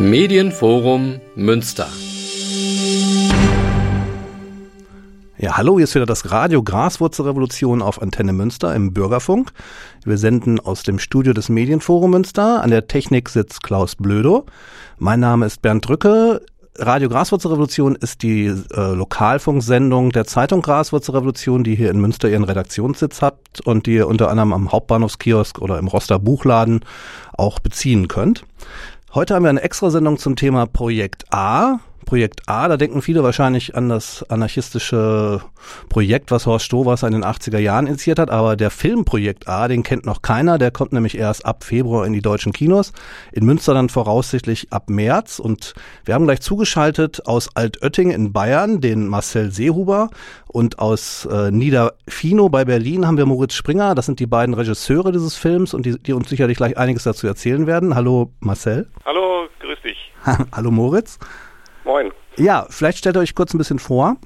Medienforum Münster. Ja, hallo, hier ist wieder das Radio Graswurzelrevolution auf Antenne Münster im Bürgerfunk. Wir senden aus dem Studio des Medienforum Münster. An der Technik sitzt Klaus Blödo. Mein Name ist Bernd Drücke. Radio Graswurzelrevolution ist die äh, Lokalfunksendung der Zeitung Graswurzelrevolution, die hier in Münster ihren Redaktionssitz hat und die ihr unter anderem am Hauptbahnhofskiosk oder im Roster Buchladen auch beziehen könnt. Heute haben wir eine Extrasendung zum Thema Projekt A. Projekt A, da denken viele wahrscheinlich an das anarchistische Projekt, was Horst Stovers in den 80er Jahren initiiert hat, aber der Film Projekt A, den kennt noch keiner, der kommt nämlich erst ab Februar in die deutschen Kinos, in Münster dann voraussichtlich ab März und wir haben gleich zugeschaltet aus Altötting in Bayern den Marcel Seehuber und aus äh, Niederfino bei Berlin haben wir Moritz Springer, das sind die beiden Regisseure dieses Films und die, die uns sicherlich gleich einiges dazu erzählen werden. Hallo Marcel. Hallo, grüß dich. Hallo Moritz. Moin. Ja, vielleicht stellt ihr euch kurz ein bisschen vor.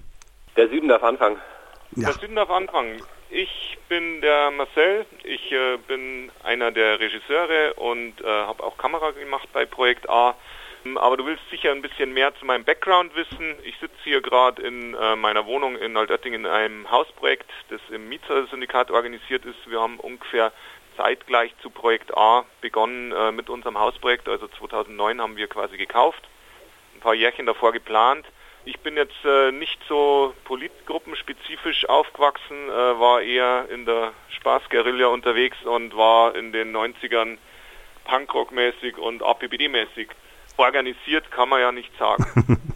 Der Süden darf anfangen. Ja. Der Süden darf anfangen. Ich bin der Marcel, ich äh, bin einer der Regisseure und äh, habe auch Kamera gemacht bei Projekt A. Ähm, aber du willst sicher ein bisschen mehr zu meinem Background wissen. Ich sitze hier gerade in äh, meiner Wohnung in Altötting in einem Hausprojekt, das im Mieter-Syndikat organisiert ist. Wir haben ungefähr zeitgleich zu Projekt A begonnen äh, mit unserem Hausprojekt. Also 2009 haben wir quasi gekauft paar Jährchen davor geplant. Ich bin jetzt äh, nicht so politgruppenspezifisch aufgewachsen, äh, war eher in der Spaßguerilla unterwegs und war in den 90ern Punkrock-mäßig und APBD-mäßig. Organisiert kann man ja nicht sagen.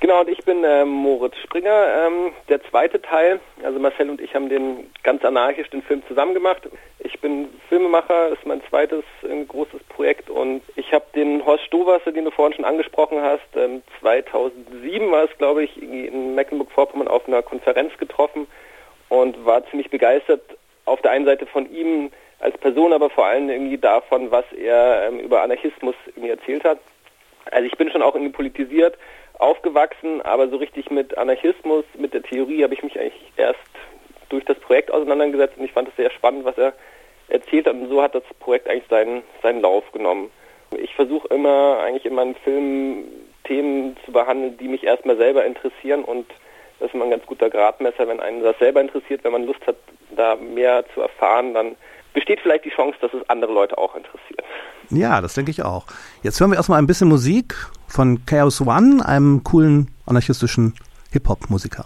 Genau, und ich bin äh, Moritz Springer. Ähm, der zweite Teil, also Marcel und ich haben den ganz anarchisch den Film zusammen gemacht. Ich bin Filmemacher, ist mein zweites äh, großes Projekt und ich habe den Horst Stowasser, den du vorhin schon angesprochen hast, ähm, 2007 war es, glaube ich, in Mecklenburg-Vorpommern auf einer Konferenz getroffen und war ziemlich begeistert auf der einen Seite von ihm als Person, aber vor allem irgendwie davon, was er ähm, über Anarchismus irgendwie erzählt hat. Also ich bin schon auch irgendwie politisiert, aufgewachsen, aber so richtig mit Anarchismus, mit der Theorie habe ich mich eigentlich erst durch das Projekt auseinandergesetzt und ich fand es sehr spannend, was er erzählt hat. Und so hat das Projekt eigentlich seinen, seinen Lauf genommen. Ich versuche immer eigentlich in meinen Filmen Themen zu behandeln, die mich erstmal selber interessieren. Und das ist immer ein ganz guter Gradmesser, wenn einen das selber interessiert, wenn man Lust hat, da mehr zu erfahren, dann besteht vielleicht die Chance, dass es andere Leute auch interessiert. Ja, das denke ich auch. Jetzt hören wir erstmal ein bisschen Musik von Chaos One, einem coolen anarchistischen Hip-Hop-Musiker.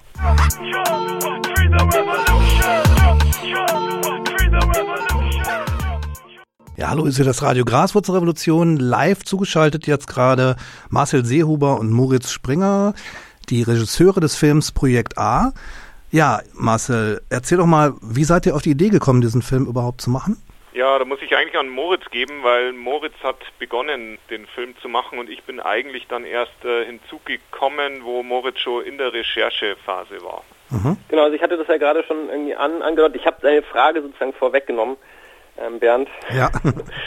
Ja, hallo, ist hier das Radio Graswurzelrevolution. Live zugeschaltet jetzt gerade Marcel Seehuber und Moritz Springer, die Regisseure des Films Projekt A. Ja, Marcel, erzähl doch mal, wie seid ihr auf die Idee gekommen, diesen Film überhaupt zu machen? Ja, da muss ich eigentlich an Moritz geben, weil Moritz hat begonnen, den Film zu machen und ich bin eigentlich dann erst äh, hinzugekommen, wo Moritz schon in der Recherchephase war. Mhm. Genau, also ich hatte das ja gerade schon irgendwie an, angedeutet. Ich habe deine Frage sozusagen vorweggenommen, ähm, Bernd. Ja.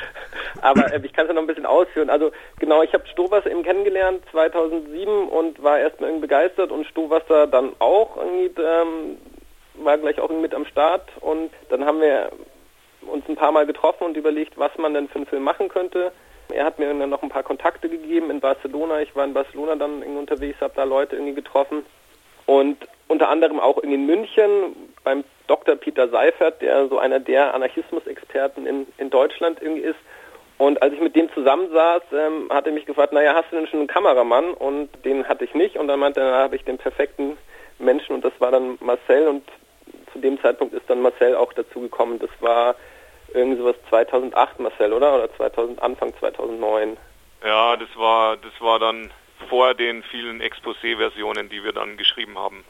Aber äh, ich kann es ja noch ein bisschen ausführen. Also genau, ich habe Stohwasser eben kennengelernt 2007 und war erstmal irgendwie begeistert und Stohwasser dann auch irgendwie ähm, war gleich auch mit am Start und dann haben wir uns ein paar Mal getroffen und überlegt, was man denn für einen Film machen könnte. Er hat mir dann noch ein paar Kontakte gegeben in Barcelona. Ich war in Barcelona dann irgendwie unterwegs, habe da Leute irgendwie getroffen und unter anderem auch in München beim Dr. Peter Seifert, der so einer der Anarchismus-Experten in, in Deutschland irgendwie ist. Und als ich mit dem zusammensaß, ähm, hat er mich gefragt, naja, hast du denn schon einen Kameramann? Und den hatte ich nicht. Und dann meinte er, da habe ich den perfekten Menschen und das war dann Marcel. Und zu dem Zeitpunkt ist dann Marcel auch dazu gekommen. Das war irgendwie sowas 2008, Marcel, oder? Oder 2000, Anfang 2009. Ja, das war, das war dann vor den vielen Exposé-Versionen, die wir dann geschrieben haben.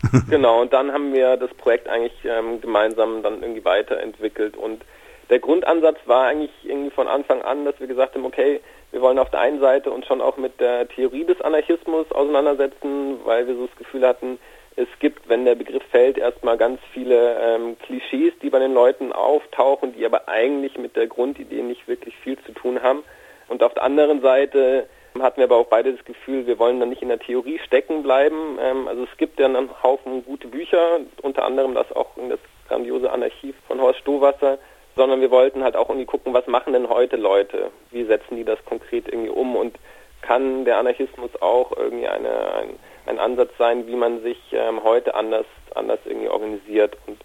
genau, und dann haben wir das Projekt eigentlich ähm, gemeinsam dann irgendwie weiterentwickelt und der Grundansatz war eigentlich irgendwie von Anfang an, dass wir gesagt haben, okay, wir wollen auf der einen Seite uns schon auch mit der Theorie des Anarchismus auseinandersetzen, weil wir so das Gefühl hatten, es gibt, wenn der Begriff fällt, erstmal ganz viele ähm, Klischees, die bei den Leuten auftauchen, die aber eigentlich mit der Grundidee nicht wirklich viel zu tun haben. Und auf der anderen Seite hatten wir aber auch beide das Gefühl, wir wollen dann nicht in der Theorie stecken bleiben. Ähm, also es gibt ja einen Haufen gute Bücher, unter anderem das auch in das grandiose Anarchiv von Horst Stowasser, sondern wir wollten halt auch irgendwie gucken, was machen denn heute Leute? Wie setzen die das konkret irgendwie um und kann der Anarchismus auch irgendwie eine, ein, ein Ansatz sein, wie man sich ähm, heute anders, anders irgendwie organisiert und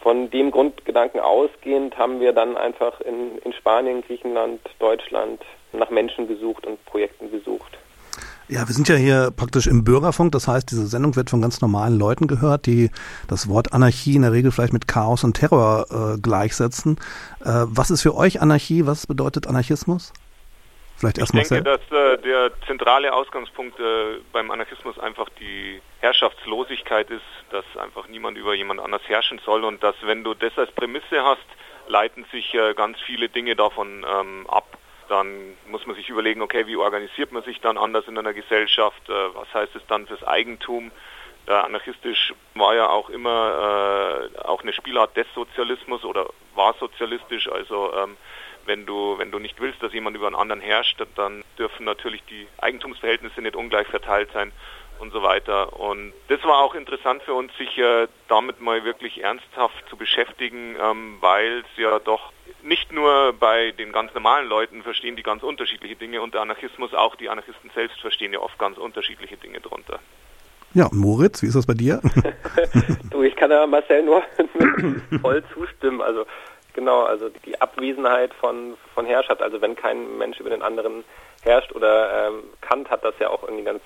von dem Grundgedanken ausgehend haben wir dann einfach in, in Spanien, Griechenland, Deutschland nach Menschen gesucht und Projekten gesucht. Ja, wir sind ja hier praktisch im Bürgerfunk, das heißt, diese Sendung wird von ganz normalen Leuten gehört, die das Wort Anarchie in der Regel vielleicht mit Chaos und Terror äh, gleichsetzen. Äh, was ist für euch Anarchie? Was bedeutet Anarchismus? Vielleicht erstmal Ich denke, dass äh, der zentrale Ausgangspunkt äh, beim Anarchismus einfach die Herrschaftslosigkeit ist, dass einfach niemand über jemand anders herrschen soll und dass wenn du das als Prämisse hast, leiten sich äh, ganz viele Dinge davon ähm, ab. Dann muss man sich überlegen, okay, wie organisiert man sich dann anders in einer Gesellschaft? Äh, was heißt es dann fürs Eigentum? Der anarchistisch war ja auch immer äh, auch eine Spielart des Sozialismus oder war sozialistisch, also ähm, wenn du, wenn du nicht willst, dass jemand über einen anderen herrscht, dann dürfen natürlich die Eigentumsverhältnisse nicht ungleich verteilt sein und so weiter. Und das war auch interessant für uns, sich äh, damit mal wirklich ernsthaft zu beschäftigen, ähm, weil es ja doch nicht nur bei den ganz normalen Leuten verstehen die ganz unterschiedliche Dinge und der Anarchismus, auch die Anarchisten selbst verstehen ja oft ganz unterschiedliche Dinge drunter. Ja, Moritz, wie ist das bei dir? du, ich kann da Marcel nur voll zustimmen. Also Genau, also die Abwesenheit von, von Herrschaft, also wenn kein Mensch über den anderen herrscht oder ähm, Kant hat das ja auch irgendwie ganz,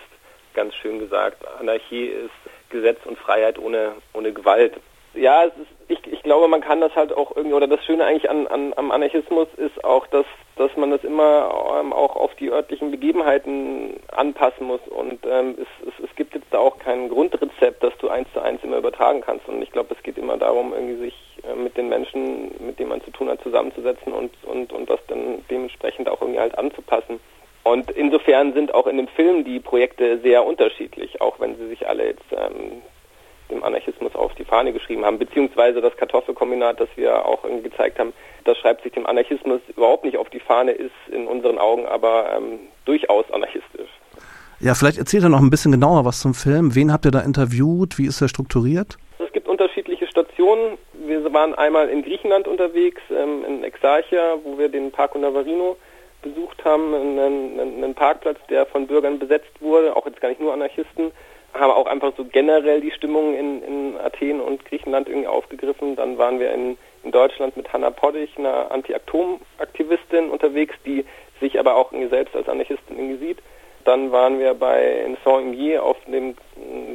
ganz schön gesagt, Anarchie ist Gesetz und Freiheit ohne, ohne Gewalt. Ja, ist, ich, ich glaube, man kann das halt auch irgendwie, oder das Schöne eigentlich an, an, am Anarchismus ist auch, dass, dass man das immer ähm, auch auf die örtlichen Begebenheiten anpassen muss und ähm, es, es, es gibt jetzt da auch kein Grundrezept, das du eins zu eins immer übertragen kannst und ich glaube, es geht immer darum, irgendwie sich äh, mit den Menschen, mit denen man zu tun hat, zusammenzusetzen und, und, und das dann dementsprechend auch irgendwie halt anzupassen. Und insofern sind auch in dem Film die Projekte sehr unterschiedlich, auch wenn sie sich alle jetzt ähm, dem Anarchismus auf die Fahne geschrieben haben, beziehungsweise das Kartoffelkombinat, das wir auch irgendwie gezeigt haben, das schreibt sich dem Anarchismus überhaupt nicht auf die Fahne, ist in unseren Augen aber ähm, durchaus anarchistisch. Ja, vielleicht erzählt er noch ein bisschen genauer was zum Film. Wen habt ihr da interviewt? Wie ist er strukturiert? Es gibt unterschiedliche Stationen. Wir waren einmal in Griechenland unterwegs, ähm, in Exarchia, wo wir den Parco Navarino besucht haben, einen, einen Parkplatz, der von Bürgern besetzt wurde, auch jetzt gar nicht nur Anarchisten haben auch einfach so generell die Stimmung in, in Athen und Griechenland irgendwie aufgegriffen. Dann waren wir in, in Deutschland mit Hanna Poddig, einer Anti-Atom-Aktivistin unterwegs, die sich aber auch selbst als Anarchistin irgendwie sieht. Dann waren wir bei in Saint-Imier auf dem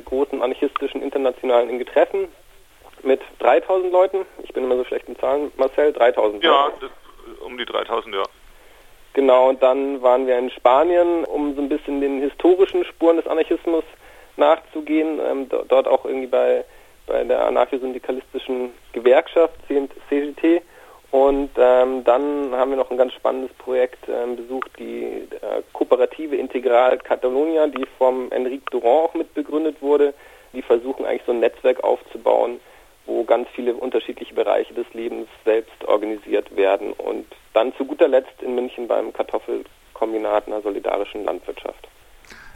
großen anarchistischen internationalen Treffen mit 3000 Leuten. Ich bin immer so schlecht in Zahlen, Marcel, 3000 Ja, das, um die 3000, ja. Genau, und dann waren wir in Spanien, um so ein bisschen den historischen Spuren des Anarchismus nachzugehen, ähm, dort auch irgendwie bei, bei der anarchosyndikalistischen Gewerkschaft CGT. Und ähm, dann haben wir noch ein ganz spannendes Projekt ähm, besucht, die äh, Kooperative Integral Catalonia, die vom Enrique Durand auch mitbegründet wurde. Die versuchen eigentlich so ein Netzwerk aufzubauen, wo ganz viele unterschiedliche Bereiche des Lebens selbst organisiert werden. Und dann zu guter Letzt in München beim Kartoffelkombinat einer solidarischen Landwirtschaft.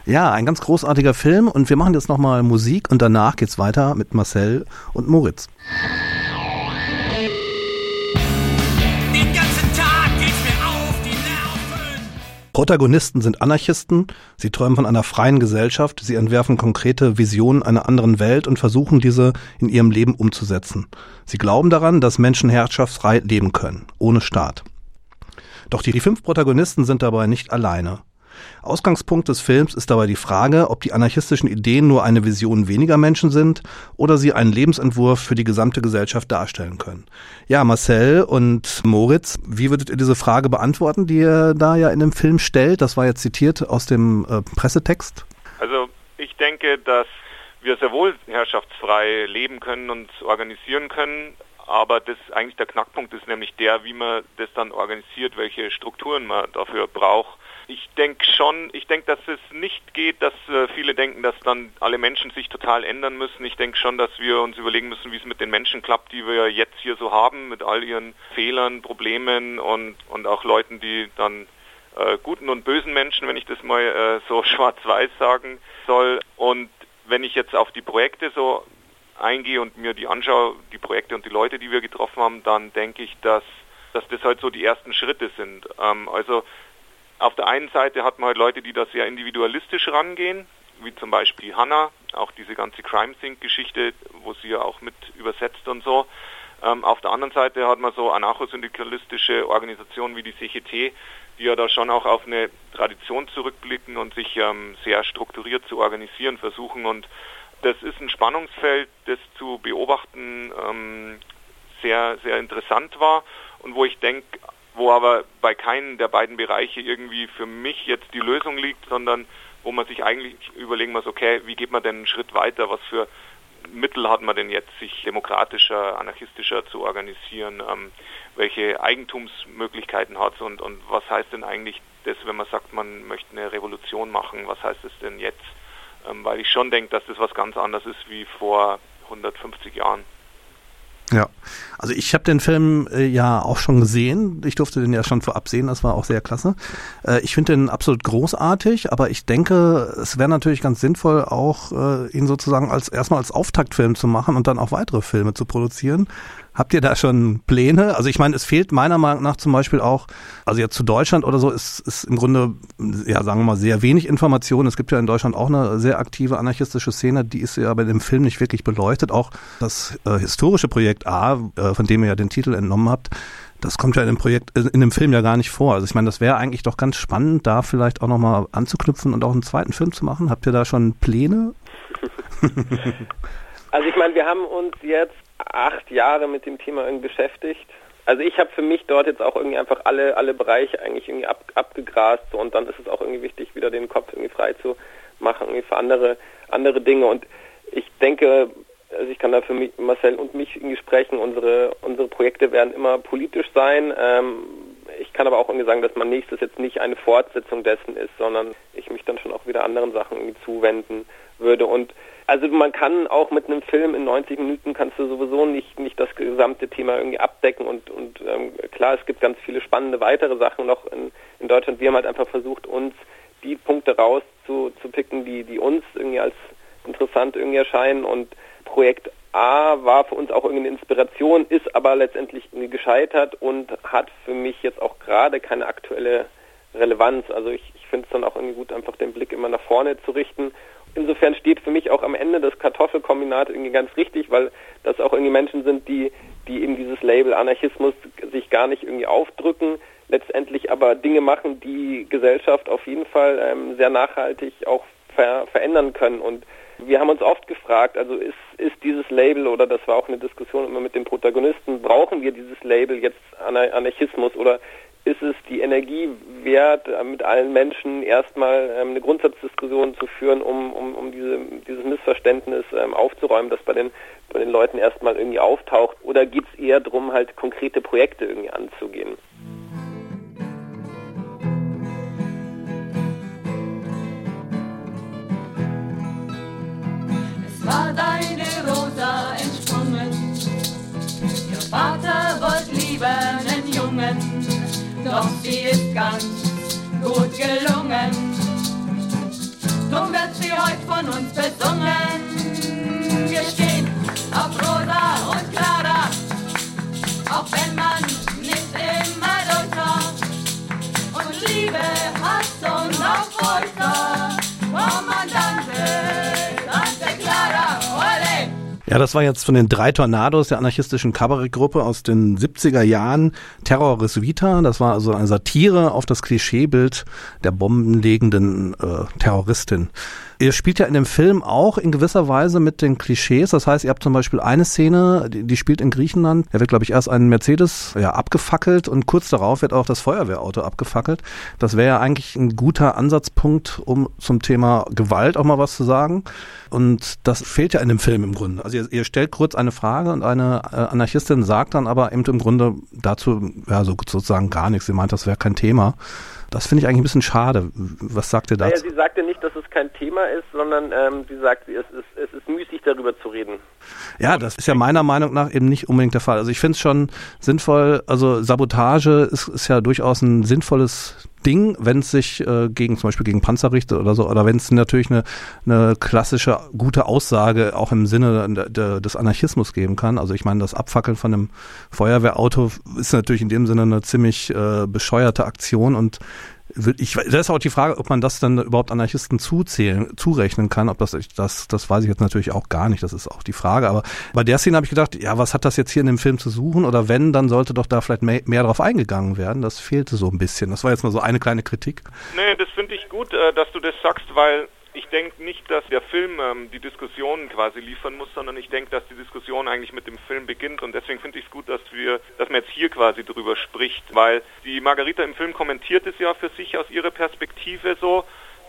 Ja, ein ganz großartiger Film und wir machen jetzt nochmal Musik und danach geht's weiter mit Marcel und Moritz. Protagonisten sind Anarchisten, sie träumen von einer freien Gesellschaft, sie entwerfen konkrete Visionen einer anderen Welt und versuchen diese in ihrem Leben umzusetzen. Sie glauben daran, dass Menschen herrschaftsfrei leben können, ohne Staat. Doch die, fünf Protagonisten sind dabei nicht alleine. Ausgangspunkt des Films ist dabei die Frage, ob die anarchistischen Ideen nur eine Vision weniger Menschen sind oder sie einen Lebensentwurf für die gesamte Gesellschaft darstellen können. Ja, Marcel und Moritz, wie würdet ihr diese Frage beantworten, die ihr da ja in dem Film stellt? Das war jetzt zitiert aus dem äh, Pressetext. Also ich denke, dass wir sehr wohl herrschaftsfrei leben können und organisieren können, aber das eigentlich der Knackpunkt ist nämlich der, wie man das dann organisiert, welche Strukturen man dafür braucht ich denke schon, ich denke, dass es nicht geht, dass äh, viele denken, dass dann alle Menschen sich total ändern müssen. Ich denke schon, dass wir uns überlegen müssen, wie es mit den Menschen klappt, die wir jetzt hier so haben, mit all ihren Fehlern, Problemen und, und auch Leuten, die dann äh, guten und bösen Menschen, wenn ich das mal äh, so schwarz-weiß sagen soll. Und wenn ich jetzt auf die Projekte so eingehe und mir die anschaue, die Projekte und die Leute, die wir getroffen haben, dann denke ich, dass dass das halt so die ersten Schritte sind. Ähm, also auf der einen Seite hat man halt Leute, die da sehr individualistisch rangehen, wie zum Beispiel Hannah, auch diese ganze Crime Sync-Geschichte, wo sie ja auch mit übersetzt und so. Ähm, auf der anderen Seite hat man so anarchosyndikalistische Organisationen wie die CGT, die ja da schon auch auf eine Tradition zurückblicken und sich ähm, sehr strukturiert zu organisieren versuchen. Und das ist ein Spannungsfeld, das zu beobachten ähm, sehr, sehr interessant war und wo ich denke, wo aber bei keinem der beiden Bereiche irgendwie für mich jetzt die Lösung liegt, sondern wo man sich eigentlich überlegen muss, okay, wie geht man denn einen Schritt weiter, was für Mittel hat man denn jetzt, sich demokratischer, anarchistischer zu organisieren, ähm, welche Eigentumsmöglichkeiten hat es und, und was heißt denn eigentlich das, wenn man sagt, man möchte eine Revolution machen, was heißt es denn jetzt? Ähm, weil ich schon denke, dass das was ganz anderes ist wie vor 150 Jahren. Ja, also ich habe den Film äh, ja auch schon gesehen. Ich durfte den ja schon vorab sehen, das war auch sehr klasse. Äh, ich finde den absolut großartig, aber ich denke, es wäre natürlich ganz sinnvoll, auch äh, ihn sozusagen als erstmal als Auftaktfilm zu machen und dann auch weitere Filme zu produzieren. Habt ihr da schon Pläne? Also ich meine, es fehlt meiner Meinung nach zum Beispiel auch, also jetzt zu Deutschland oder so, ist, ist im Grunde, ja sagen wir mal, sehr wenig Information. Es gibt ja in Deutschland auch eine sehr aktive anarchistische Szene, die ist ja bei dem Film nicht wirklich beleuchtet. Auch das äh, historische Projekt A, äh, von dem ihr ja den Titel entnommen habt, das kommt ja in dem Projekt, äh, in dem Film ja gar nicht vor. Also ich meine, das wäre eigentlich doch ganz spannend, da vielleicht auch nochmal anzuknüpfen und auch einen zweiten Film zu machen. Habt ihr da schon Pläne? also ich meine, wir haben uns jetzt acht Jahre mit dem Thema irgendwie beschäftigt. Also ich habe für mich dort jetzt auch irgendwie einfach alle, alle Bereiche eigentlich irgendwie ab, abgegrast so, und dann ist es auch irgendwie wichtig, wieder den Kopf irgendwie frei zu machen, irgendwie für andere, andere Dinge. Und ich denke, also ich kann da für mich, Marcel und mich irgendwie sprechen, unsere, unsere Projekte werden immer politisch sein. Ähm, kann aber auch irgendwie sagen, dass mein nächstes jetzt nicht eine Fortsetzung dessen ist, sondern ich mich dann schon auch wieder anderen Sachen irgendwie zuwenden würde. Und also man kann auch mit einem Film in 90 Minuten kannst du sowieso nicht nicht das gesamte Thema irgendwie abdecken und und ähm, klar, es gibt ganz viele spannende weitere Sachen noch in, in Deutschland. Wir haben halt einfach versucht, uns die Punkte rauszupicken, die die uns irgendwie als interessant irgendwie erscheinen und Projekt A war für uns auch irgendwie eine Inspiration, ist aber letztendlich gescheitert und hat für mich jetzt auch gerade keine aktuelle Relevanz. Also ich, ich finde es dann auch irgendwie gut, einfach den Blick immer nach vorne zu richten insofern steht für mich auch am Ende das Kartoffelkombinat irgendwie ganz richtig, weil das auch irgendwie Menschen sind, die, die eben dieses Label Anarchismus sich gar nicht irgendwie aufdrücken, letztendlich aber Dinge machen, die Gesellschaft auf jeden Fall ähm, sehr nachhaltig auch ver verändern können. Und wir haben uns oft gefragt, also ist, ist dieses Label, oder das war auch eine Diskussion immer mit den Protagonisten, brauchen wir dieses Label jetzt Anarchismus oder ist es die Energie wert, äh, mit allen Menschen erstmal ähm, eine Grundsatzdiskussion zu führen, um, um, um diese, dieses Missverständnis ähm, aufzuräumen, das bei den, bei den Leuten erstmal irgendwie auftaucht? Oder geht es eher darum, halt konkrete Projekte irgendwie anzugehen? War deine Rosa entsprungen, ihr Vater wollte lieber einen Jungen doch sie ist ganz gut gelungen. Drum wird sie heute von uns besungen. Wir stehen auf Rosa und Clara, auch wenn man nicht immer durchschaut. Und Liebe, Hass und auch Folter, Ja, das war jetzt von den drei Tornados der anarchistischen Kabarettgruppe aus den 70er Jahren. Terror Res Vita, das war also eine Satire auf das Klischeebild der bombenlegenden äh, Terroristin. Ihr spielt ja in dem Film auch in gewisser Weise mit den Klischees. Das heißt, ihr habt zum Beispiel eine Szene, die, die spielt in Griechenland. Da wird, glaube ich, erst ein Mercedes ja, abgefackelt und kurz darauf wird auch das Feuerwehrauto abgefackelt. Das wäre ja eigentlich ein guter Ansatzpunkt, um zum Thema Gewalt auch mal was zu sagen. Und das fehlt ja in dem Film im Grunde. Also ihr, ihr stellt kurz eine Frage und eine äh, Anarchistin sagt dann aber eben im Grunde dazu ja so sozusagen gar nichts. Sie meint, das wäre kein Thema. Das finde ich eigentlich ein bisschen schade. Was sagt ihr dazu? Naja, sie sagte nicht, dass es kein Thema ist, sondern ähm, sie sagt, es ist, es ist müßig, darüber zu reden. Ja, das ist ja meiner Meinung nach eben nicht unbedingt der Fall. Also ich finde es schon sinnvoll, also Sabotage ist, ist ja durchaus ein sinnvolles Ding, wenn es sich äh, gegen zum Beispiel gegen Panzer richtet oder so, oder wenn es natürlich eine, eine klassische gute Aussage auch im Sinne de, de, des Anarchismus geben kann. Also ich meine, das Abfackeln von einem Feuerwehrauto ist natürlich in dem Sinne eine ziemlich äh, bescheuerte Aktion und ich, das ist auch die Frage, ob man das dann überhaupt Anarchisten zuzählen, zurechnen kann. Ob das, das, das weiß ich jetzt natürlich auch gar nicht. Das ist auch die Frage. Aber bei der Szene habe ich gedacht, ja, was hat das jetzt hier in dem Film zu suchen? Oder wenn, dann sollte doch da vielleicht mehr, mehr drauf eingegangen werden. Das fehlte so ein bisschen. Das war jetzt mal so eine kleine Kritik. Nee, das finde ich gut, äh, dass du das sagst, weil ich denke nicht, dass der Film ähm, die Diskussion quasi liefern muss, sondern ich denke, dass die Diskussion eigentlich mit dem Film beginnt und deswegen finde ich es gut, dass wir, dass man jetzt hier quasi drüber spricht, weil die Margarita im Film kommentiert es ja für sich aus ihrer Perspektive so.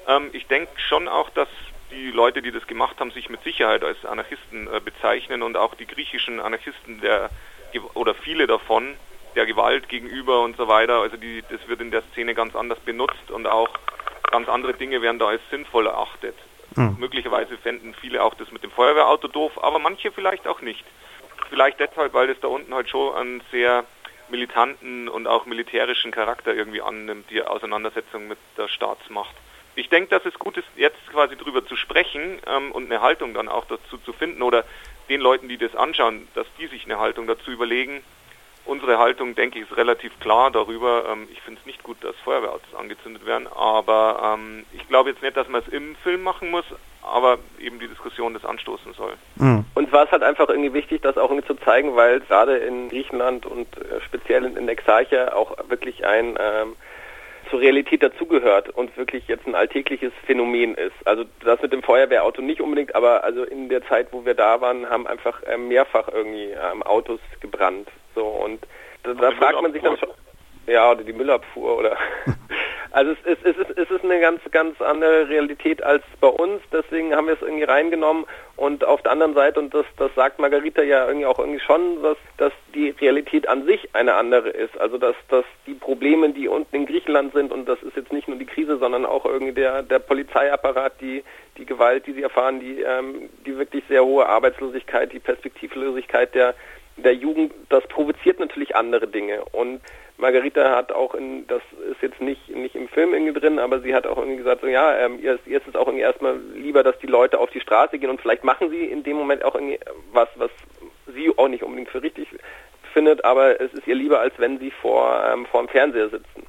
Ähm, ich denke schon auch, dass die Leute, die das gemacht haben, sich mit Sicherheit als Anarchisten äh, bezeichnen und auch die griechischen Anarchisten der oder viele davon der Gewalt gegenüber und so weiter. Also die, das wird in der Szene ganz anders benutzt und auch ganz andere Dinge werden da als sinnvoll erachtet. Mhm. Möglicherweise fänden viele auch das mit dem Feuerwehrauto doof, aber manche vielleicht auch nicht. Vielleicht deshalb, weil das da unten halt schon einen sehr militanten und auch militärischen Charakter irgendwie annimmt, die Auseinandersetzung mit der Staatsmacht. Ich denke, dass es gut ist, jetzt quasi drüber zu sprechen ähm, und eine Haltung dann auch dazu zu finden oder den Leuten, die das anschauen, dass die sich eine Haltung dazu überlegen, Unsere Haltung, denke ich, ist relativ klar darüber. Ähm, ich finde es nicht gut, dass Feuerwehrautos angezündet werden, aber ähm, ich glaube jetzt nicht, dass man es im Film machen muss, aber eben die Diskussion das anstoßen soll. Mhm. Uns war es halt einfach irgendwie wichtig, das auch irgendwie zu zeigen, weil gerade in Griechenland und äh, speziell in, in Exarchia auch wirklich ein ähm, zur Realität dazugehört und wirklich jetzt ein alltägliches Phänomen ist. Also das mit dem Feuerwehrauto nicht unbedingt, aber also in der Zeit, wo wir da waren, haben einfach äh, mehrfach irgendwie ähm, Autos gebrannt. So und da, da fragt man sich dann schon, ja, oder die Müllabfuhr oder Also es, es, es, ist, es ist eine ganz, ganz andere Realität als bei uns, deswegen haben wir es irgendwie reingenommen und auf der anderen Seite, und das, das sagt Margarita ja irgendwie auch irgendwie schon, dass, dass die Realität an sich eine andere ist. Also dass, dass die Probleme, die unten in Griechenland sind, und das ist jetzt nicht nur die Krise, sondern auch irgendwie der, der Polizeiapparat, die, die Gewalt, die sie erfahren, die, ähm, die wirklich sehr hohe Arbeitslosigkeit, die Perspektivlosigkeit der, der Jugend, das provoziert natürlich andere Dinge. Und Margarita hat auch in, das ist jetzt nicht, nicht im Film irgendwie drin, aber sie hat auch irgendwie gesagt, so ja, ähm, ihr, ihr ist es auch irgendwie erstmal lieber, dass die Leute auf die Straße gehen und vielleicht machen sie in dem Moment auch irgendwie was, was sie auch nicht unbedingt für richtig findet, aber es ist ihr lieber, als wenn sie vor, ähm, vor dem Fernseher sitzen.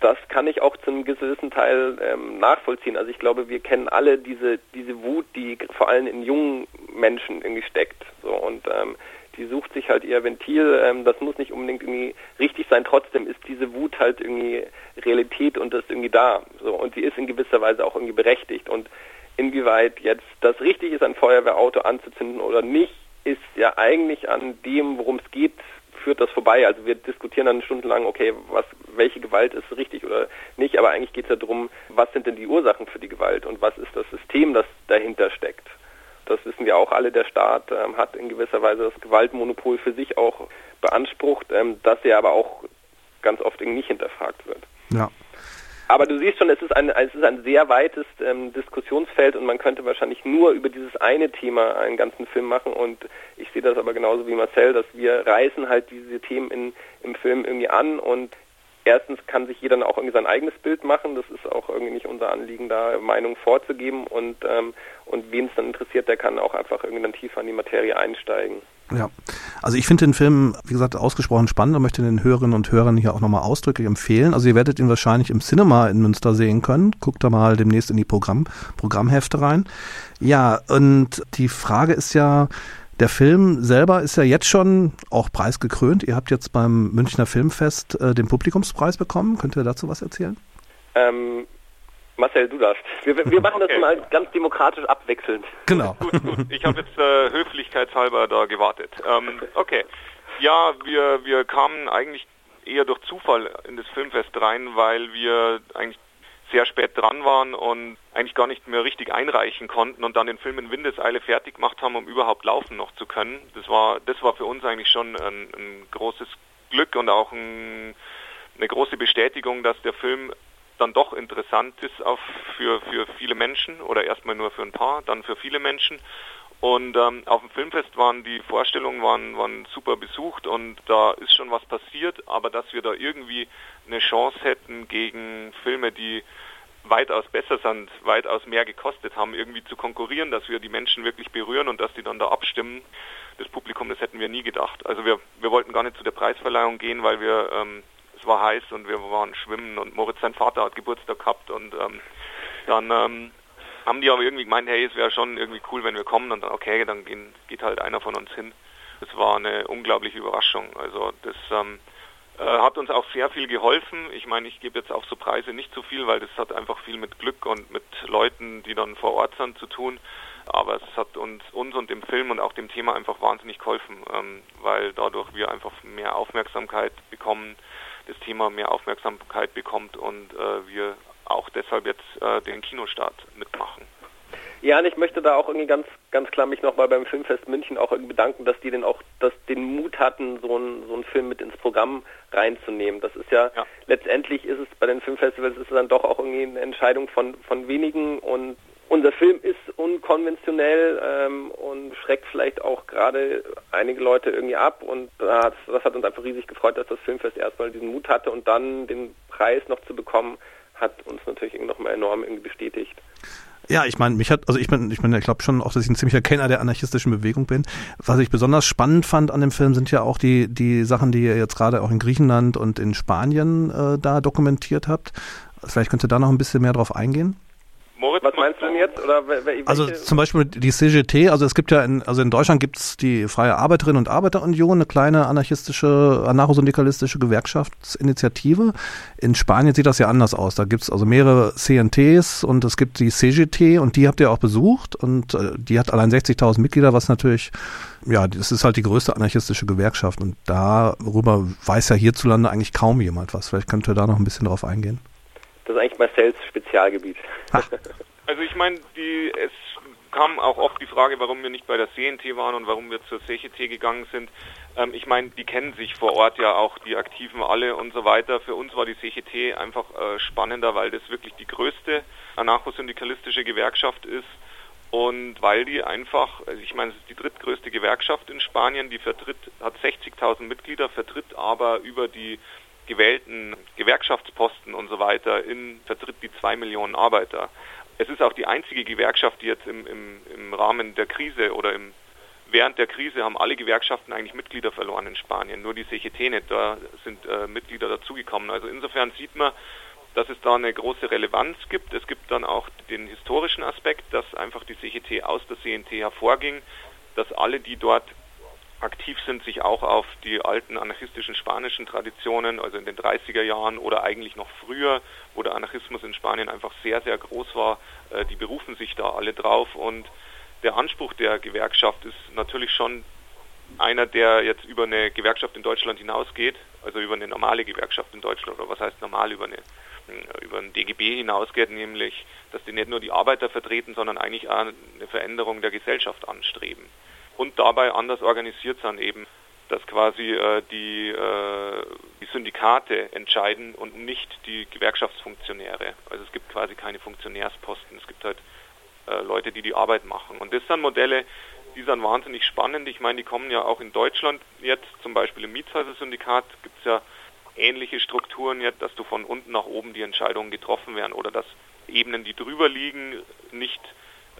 Das kann ich auch zu einem gewissen Teil ähm, nachvollziehen. Also ich glaube, wir kennen alle diese, diese Wut, die vor allem in jungen Menschen irgendwie steckt. So und ähm, die sucht sich halt ihr Ventil. Ähm, das muss nicht unbedingt irgendwie richtig sein. Trotzdem ist diese Wut halt irgendwie Realität und das ist irgendwie da. So und sie ist in gewisser Weise auch irgendwie berechtigt. Und inwieweit jetzt das richtig ist, ein Feuerwehrauto anzuzünden oder nicht, ist ja eigentlich an dem, worum es geht, führt das vorbei. Also wir diskutieren dann stundenlang, okay, was, welche Gewalt ist richtig oder nicht, aber eigentlich geht es ja darum, was sind denn die Ursachen für die Gewalt und was ist das System, das dahinter steckt das wissen wir auch alle, der Staat ähm, hat in gewisser Weise das Gewaltmonopol für sich auch beansprucht, ähm, das ja aber auch ganz oft nicht hinterfragt wird. Ja. Aber du siehst schon, es ist ein, es ist ein sehr weites ähm, Diskussionsfeld und man könnte wahrscheinlich nur über dieses eine Thema einen ganzen Film machen und ich sehe das aber genauso wie Marcel, dass wir reißen halt diese Themen in, im Film irgendwie an und erstens kann sich jeder auch irgendwie sein eigenes Bild machen. Das ist auch irgendwie nicht unser Anliegen, da Meinungen vorzugeben. Und, ähm, und wen es dann interessiert, der kann auch einfach irgendwie dann tiefer in die Materie einsteigen. Ja, also ich finde den Film, wie gesagt, ausgesprochen spannend und möchte den Hörerinnen und Hörern hier auch nochmal ausdrücklich empfehlen. Also ihr werdet ihn wahrscheinlich im Cinema in Münster sehen können. Guckt da mal demnächst in die Programm, Programmhefte rein. Ja, und die Frage ist ja, der Film selber ist ja jetzt schon auch preisgekrönt. Ihr habt jetzt beim Münchner Filmfest äh, den Publikumspreis bekommen. Könnt ihr dazu was erzählen? Ähm, Marcel, du darfst. Wir, wir machen okay. das mal ganz demokratisch abwechselnd. Genau. gut, gut. Ich habe jetzt äh, höflichkeitshalber da gewartet. Ähm, okay. Ja, wir, wir kamen eigentlich eher durch Zufall in das Filmfest rein, weil wir eigentlich sehr spät dran waren und eigentlich gar nicht mehr richtig einreichen konnten und dann den Film in Windeseile fertig gemacht haben, um überhaupt laufen noch zu können. Das war, das war für uns eigentlich schon ein, ein großes Glück und auch ein, eine große Bestätigung, dass der Film dann doch interessant ist für, für viele Menschen oder erstmal nur für ein paar, dann für viele Menschen. Und ähm, auf dem Filmfest waren die Vorstellungen waren, waren super besucht und da ist schon was passiert, aber dass wir da irgendwie eine Chance hätten gegen Filme, die weitaus besser sind, weitaus mehr gekostet haben, irgendwie zu konkurrieren, dass wir die Menschen wirklich berühren und dass die dann da abstimmen. Das Publikum, das hätten wir nie gedacht. Also wir, wir wollten gar nicht zu der Preisverleihung gehen, weil wir, ähm, es war heiß und wir waren schwimmen und Moritz, sein Vater, hat Geburtstag gehabt und ähm, dann ähm, haben die aber irgendwie gemeint, hey, es wäre schon irgendwie cool, wenn wir kommen und dann, okay, dann gehen, geht halt einer von uns hin. Das war eine unglaubliche Überraschung. Also das ähm, äh, hat uns auch sehr viel geholfen. Ich meine, ich gebe jetzt auf so Preise nicht so viel, weil das hat einfach viel mit Glück und mit Leuten, die dann vor Ort sind, zu tun. Aber es hat uns, uns und dem Film und auch dem Thema einfach wahnsinnig geholfen, ähm, weil dadurch wir einfach mehr Aufmerksamkeit bekommen, das Thema mehr Aufmerksamkeit bekommt und äh, wir auch deshalb jetzt äh, den Kinostart mitmachen. Ja, und ich möchte da auch irgendwie ganz, ganz klar mich nochmal beim Filmfest München auch irgendwie bedanken, dass die denn auch dass den Mut hatten, so einen so einen Film mit ins Programm reinzunehmen. Das ist ja, ja, letztendlich ist es bei den Filmfestivals ist es dann doch auch irgendwie eine Entscheidung von, von wenigen und unser Film ist unkonventionell ähm, und schreckt vielleicht auch gerade einige Leute irgendwie ab und das, das hat uns einfach riesig gefreut, dass das Filmfest erstmal diesen Mut hatte und dann den Preis noch zu bekommen, hat uns natürlich nochmal enorm bestätigt. Ja, ich meine, mich hat, also ich bin, ich bin, ich glaube schon auch, dass ich ein ziemlicher Kenner der anarchistischen Bewegung bin. Was ich besonders spannend fand an dem Film sind ja auch die, die Sachen, die ihr jetzt gerade auch in Griechenland und in Spanien äh, da dokumentiert habt. Vielleicht könnt ihr da noch ein bisschen mehr drauf eingehen. Moritz, was meinst du denn jetzt? Oder welche? Also zum Beispiel die CGT, also es gibt ja in, also in Deutschland gibt es die Freie Arbeiterinnen und Arbeiterunion, eine kleine anarchistische, anarchosyndikalistische Gewerkschaftsinitiative. In Spanien sieht das ja anders aus. Da gibt es also mehrere CNTs und es gibt die CGT und die habt ihr auch besucht und äh, die hat allein 60.000 Mitglieder, was natürlich, ja, das ist halt die größte anarchistische Gewerkschaft und darüber weiß ja hierzulande eigentlich kaum jemand was. Vielleicht könnt ihr da noch ein bisschen drauf eingehen. Das ist eigentlich Marcells Spezialgebiet. Also ich meine, die es kam auch oft die Frage, warum wir nicht bei der CNT waren und warum wir zur CGT gegangen sind. Ähm, ich meine, die kennen sich vor Ort ja auch, die Aktiven alle und so weiter. Für uns war die CGT einfach äh, spannender, weil das wirklich die größte anarchosyndikalistische Gewerkschaft ist und weil die einfach, also ich meine, es ist die drittgrößte Gewerkschaft in Spanien, die vertritt, hat 60.000 Mitglieder, vertritt aber über die gewählten Gewerkschaftsposten und so weiter in, vertritt die zwei Millionen Arbeiter. Es ist auch die einzige Gewerkschaft, die jetzt im, im, im Rahmen der Krise oder im, während der Krise haben alle Gewerkschaften eigentlich Mitglieder verloren in Spanien. Nur die nicht, da sind äh, Mitglieder dazugekommen. Also insofern sieht man, dass es da eine große Relevanz gibt. Es gibt dann auch den historischen Aspekt, dass einfach die CGT aus der CNT hervorging, dass alle, die dort aktiv sind, sich auch auf die alten anarchistischen spanischen Traditionen, also in den 30er Jahren oder eigentlich noch früher, wo der Anarchismus in Spanien einfach sehr, sehr groß war, äh, die berufen sich da alle drauf. Und der Anspruch der Gewerkschaft ist natürlich schon einer, der jetzt über eine Gewerkschaft in Deutschland hinausgeht, also über eine normale Gewerkschaft in Deutschland oder was heißt normal über eine äh, über ein DGB hinausgeht, nämlich dass die nicht nur die Arbeiter vertreten, sondern eigentlich auch eine Veränderung der Gesellschaft anstreben und dabei anders organisiert sind eben, dass quasi äh, die, äh, die Syndikate entscheiden und nicht die Gewerkschaftsfunktionäre. Also es gibt quasi keine Funktionärsposten, es gibt halt äh, Leute, die die Arbeit machen. Und das sind Modelle, die sind wahnsinnig spannend. Ich meine, die kommen ja auch in Deutschland jetzt, zum Beispiel im Mietshäuser-Syndikat gibt es ja ähnliche Strukturen jetzt, dass du von unten nach oben die Entscheidungen getroffen werden oder dass Ebenen, die drüber liegen, nicht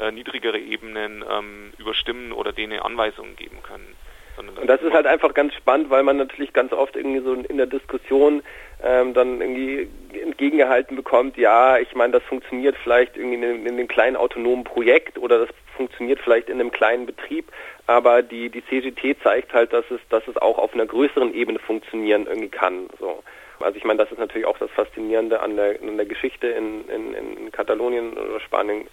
äh, niedrigere Ebenen ähm, überstimmen oder denen Anweisungen geben können. Und das ist halt einfach ganz spannend, weil man natürlich ganz oft irgendwie so in der Diskussion ähm, dann irgendwie entgegengehalten bekommt, ja, ich meine, das funktioniert vielleicht irgendwie in, in einem kleinen autonomen Projekt oder das funktioniert vielleicht in einem kleinen Betrieb, aber die, die CGT zeigt halt, dass es, dass es auch auf einer größeren Ebene funktionieren irgendwie kann. So. Also ich meine, das ist natürlich auch das Faszinierende an der, an der Geschichte in, in, in Katalonien oder Spanien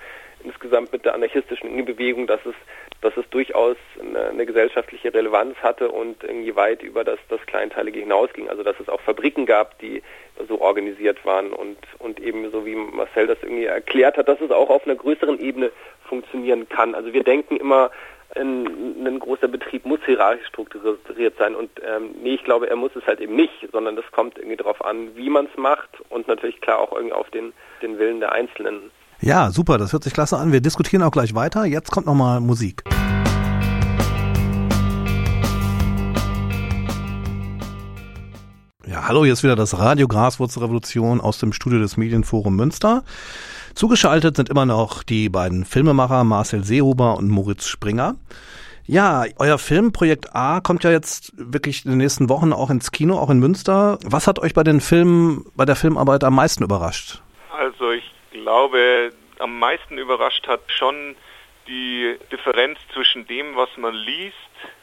insgesamt mit der anarchistischen Bewegung, dass es, dass es durchaus eine, eine, gesellschaftliche Relevanz hatte und irgendwie weit über das, das Kleinteilige hinausging. Also dass es auch Fabriken gab, die so organisiert waren und, und eben so wie Marcel das irgendwie erklärt hat, dass es auch auf einer größeren Ebene funktionieren kann. Also wir denken immer, ein, ein großer Betrieb muss hierarchisch strukturiert sein und ähm, nee, ich glaube, er muss es halt eben nicht, sondern das kommt irgendwie darauf an, wie man es macht und natürlich klar auch irgendwie auf den, den Willen der Einzelnen. Ja, super, das hört sich klasse an. Wir diskutieren auch gleich weiter. Jetzt kommt nochmal Musik. Ja, hallo, hier ist wieder das Radio Graswurzelrevolution aus dem Studio des Medienforum Münster. Zugeschaltet sind immer noch die beiden Filmemacher Marcel Seehuber und Moritz Springer. Ja, euer Film Projekt A kommt ja jetzt wirklich in den nächsten Wochen auch ins Kino, auch in Münster. Was hat euch bei den Filmen, bei der Filmarbeit am meisten überrascht? Ich glaube, am meisten überrascht hat schon die Differenz zwischen dem, was man liest,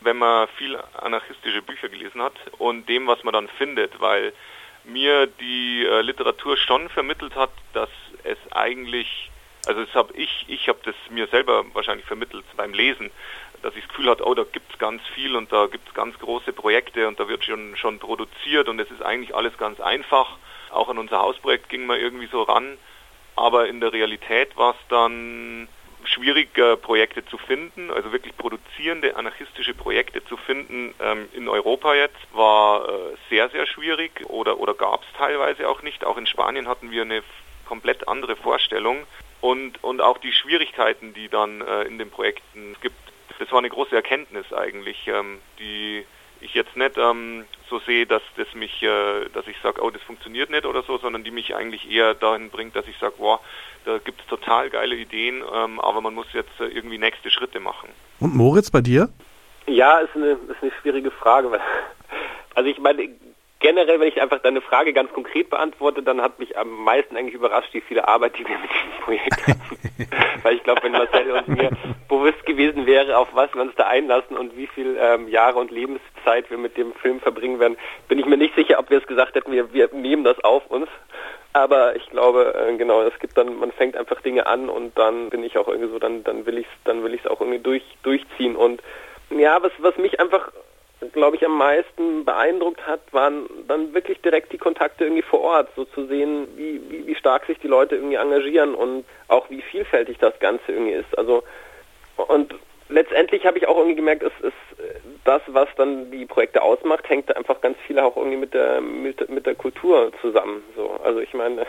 wenn man viel anarchistische Bücher gelesen hat, und dem, was man dann findet, weil mir die äh, Literatur schon vermittelt hat, dass es eigentlich, also das habe ich, ich habe das mir selber wahrscheinlich vermittelt beim Lesen, dass ich das Gefühl hatte, oh, da gibt es ganz viel und da gibt es ganz große Projekte und da wird schon, schon produziert und es ist eigentlich alles ganz einfach. Auch an unser Hausprojekt ging man irgendwie so ran, aber in der Realität war es dann schwierig, äh, Projekte zu finden, also wirklich produzierende anarchistische Projekte zu finden ähm, in Europa jetzt, war äh, sehr, sehr schwierig oder, oder gab es teilweise auch nicht. Auch in Spanien hatten wir eine komplett andere Vorstellung und, und auch die Schwierigkeiten, die dann äh, in den Projekten gibt. Das war eine große Erkenntnis eigentlich, ähm, die ich jetzt nicht ähm, so sehe, dass das mich, äh, dass ich sage, oh, das funktioniert nicht oder so, sondern die mich eigentlich eher dahin bringt, dass ich sage, wow, da gibt es total geile Ideen, ähm, aber man muss jetzt äh, irgendwie nächste Schritte machen. Und Moritz, bei dir? Ja, ist eine, ist eine schwierige Frage. Weil, also ich meine, generell, wenn ich einfach deine Frage ganz konkret beantworte, dann hat mich am meisten eigentlich überrascht, wie viele Arbeit, die wir mit diesem Projekt haben. Weil ich glaube, wenn Marcel und mir bewusst gewesen wäre, auf was wir uns da einlassen und wie viel ähm, Jahre und Lebenszeit wir mit dem Film verbringen werden, bin ich mir nicht sicher, ob wir es gesagt hätten, wir, wir nehmen das auf uns. Aber ich glaube, äh, genau, es gibt dann, man fängt einfach Dinge an und dann bin ich auch irgendwie so, dann, dann will ich es, dann will ich es auch irgendwie durch, durchziehen. Und ja, was, was mich einfach glaube ich, am meisten beeindruckt hat, waren dann wirklich direkt die Kontakte irgendwie vor Ort, so zu sehen, wie, wie, wie stark sich die Leute irgendwie engagieren und auch wie vielfältig das Ganze irgendwie ist. Also und letztendlich habe ich auch irgendwie gemerkt, es ist das, was dann die Projekte ausmacht, hängt einfach ganz viel auch irgendwie mit der mit, mit der Kultur zusammen. So, also ich meine,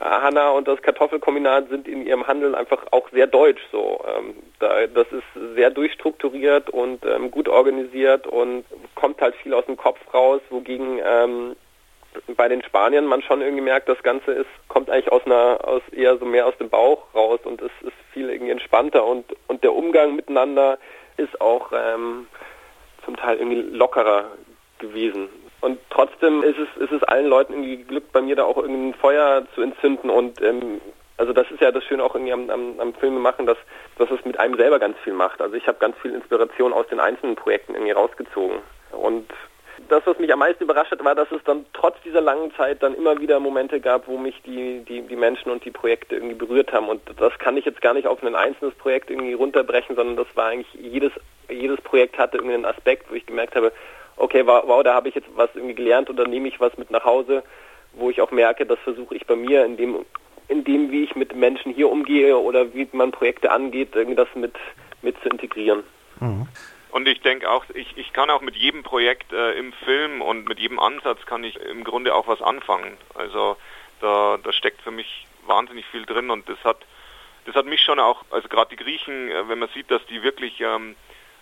Hanna und das Kartoffelkombinat sind in ihrem Handeln einfach auch sehr deutsch. So, ähm, da, das ist sehr durchstrukturiert und ähm, gut organisiert und kommt halt viel aus dem Kopf raus, wogegen ähm, bei den Spaniern man schon irgendwie merkt, das Ganze ist kommt eigentlich aus einer aus eher so mehr aus dem Bauch raus und es ist viel irgendwie entspannter und und der Umgang miteinander ist auch ähm, zum Teil irgendwie lockerer gewesen. Und trotzdem ist es, ist es allen Leuten irgendwie geglückt, bei mir da auch irgendwie ein Feuer zu entzünden. Und ähm, also das ist ja das Schöne auch irgendwie am, am, am Filme machen, dass, dass es mit einem selber ganz viel macht. Also ich habe ganz viel Inspiration aus den einzelnen Projekten irgendwie rausgezogen. Und das, was mich am meisten überrascht hat, war, dass es dann trotz dieser langen Zeit dann immer wieder Momente gab, wo mich die, die, die Menschen und die Projekte irgendwie berührt haben. Und das kann ich jetzt gar nicht auf ein einzelnes Projekt irgendwie runterbrechen, sondern das war eigentlich jedes, jedes Projekt hatte irgendwie einen Aspekt, wo ich gemerkt habe, okay, wow, wow da habe ich jetzt was irgendwie gelernt oder nehme ich was mit nach Hause, wo ich auch merke, das versuche ich bei mir in dem, in dem, wie ich mit Menschen hier umgehe oder wie man Projekte angeht, irgendwie das mit, mit zu integrieren. Mhm. Und ich denke auch, ich, ich kann auch mit jedem Projekt äh, im Film und mit jedem Ansatz kann ich im Grunde auch was anfangen. Also da, da steckt für mich wahnsinnig viel drin und das hat das hat mich schon auch, also gerade die Griechen, äh, wenn man sieht, dass die wirklich ähm,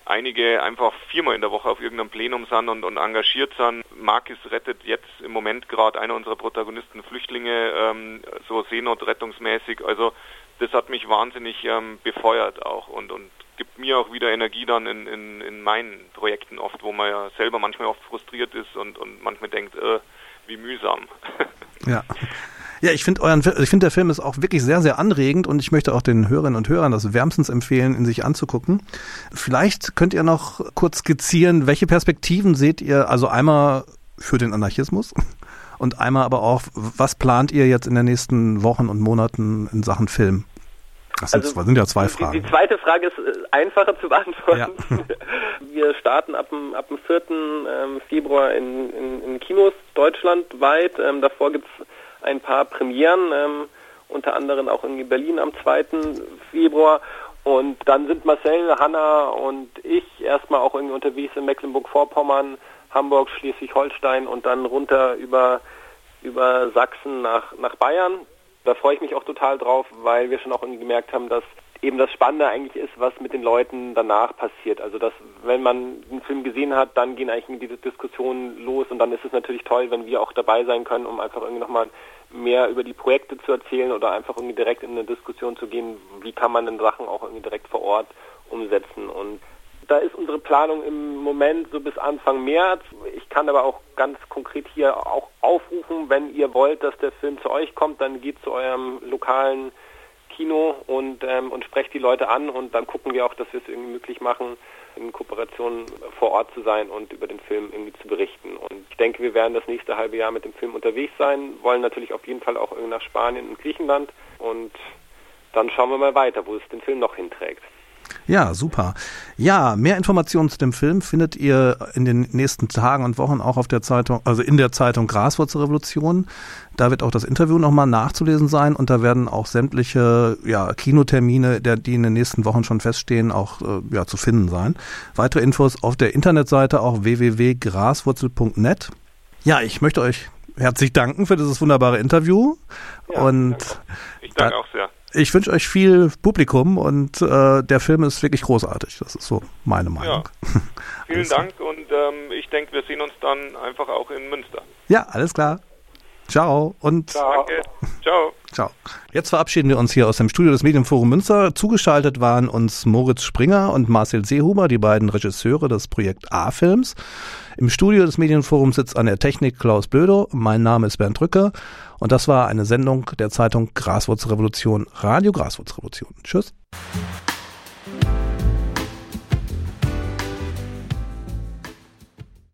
einige einfach viermal in der Woche auf irgendeinem Plenum sind und, und engagiert sind. Marcus rettet jetzt im Moment gerade einer unserer Protagonisten Flüchtlinge, ähm, so seenotrettungsmäßig. Also das hat mich wahnsinnig ähm, befeuert auch und, und gibt mir auch wieder Energie dann in, in, in meinen Projekten oft, wo man ja selber manchmal oft frustriert ist und, und manchmal denkt, äh, wie mühsam. Ja. Ja, ich finde euren, ich finde der Film ist auch wirklich sehr, sehr anregend und ich möchte auch den Hörerinnen und Hörern das wärmstens empfehlen, ihn sich anzugucken. Vielleicht könnt ihr noch kurz skizzieren, welche Perspektiven seht ihr, also einmal für den Anarchismus und einmal aber auch, was plant ihr jetzt in den nächsten Wochen und Monaten in Sachen Film? Das sind, also, sind ja zwei Fragen. Die, die, zweite Frage ist äh, einfacher zu beantworten. Ja. Wir starten ab dem, ab dem 4. Ähm, Februar in, in, in Kinos deutschlandweit. Ähm, davor gibt es ein paar Premieren, ähm, unter anderem auch in Berlin am 2. Februar. Und dann sind Marcel, Hanna und ich erstmal auch irgendwie unterwegs in Mecklenburg-Vorpommern, Hamburg, Schleswig-Holstein und dann runter über, über Sachsen nach, nach Bayern. Da freue ich mich auch total drauf, weil wir schon auch irgendwie gemerkt haben, dass eben das Spannende eigentlich ist, was mit den Leuten danach passiert. Also dass, wenn man den Film gesehen hat, dann gehen eigentlich diese Diskussionen los und dann ist es natürlich toll, wenn wir auch dabei sein können, um einfach irgendwie nochmal mehr über die Projekte zu erzählen oder einfach irgendwie direkt in eine Diskussion zu gehen, wie kann man denn Sachen auch irgendwie direkt vor Ort umsetzen. Und da ist unsere Planung im Moment so bis Anfang März. Ich kann aber auch ganz konkret hier auch aufrufen, wenn ihr wollt, dass der Film zu euch kommt, dann geht zu eurem lokalen Kino und, ähm, und sprecht die Leute an und dann gucken wir auch, dass wir es irgendwie möglich machen, in Kooperation vor Ort zu sein und über den Film irgendwie zu berichten. Und ich denke, wir werden das nächste halbe Jahr mit dem Film unterwegs sein, wollen natürlich auf jeden Fall auch irgendwie nach Spanien und Griechenland und dann schauen wir mal weiter, wo es den Film noch hinträgt. Ja, super. Ja, mehr Informationen zu dem Film findet ihr in den nächsten Tagen und Wochen auch auf der Zeitung, also in der Zeitung Graswurzelrevolution. Da wird auch das Interview nochmal nachzulesen sein und da werden auch sämtliche ja, Kinotermine, der, die in den nächsten Wochen schon feststehen, auch äh, ja, zu finden sein. Weitere Infos auf der Internetseite auch www.graswurzel.net. Ja, ich möchte euch herzlich danken für dieses wunderbare Interview. Ja, und danke. ich danke auch sehr ich wünsche euch viel Publikum und äh, der Film ist wirklich großartig. Das ist so meine Meinung. Ja. Vielen Dank und ähm, ich denke, wir sehen uns dann einfach auch in Münster. Ja, alles klar. Ciao und Ciao. Ciao. Ciao. Jetzt verabschieden wir uns hier aus dem Studio des Medienforum Münster. Zugeschaltet waren uns Moritz Springer und Marcel Seehuber, die beiden Regisseure des Projekt A-Films. Im Studio des Medienforums sitzt an der Technik Klaus Blödo. Mein Name ist Bernd Drücke und das war eine Sendung der Zeitung Graswurzelrevolution, Radio Graswurzelrevolution. Tschüss.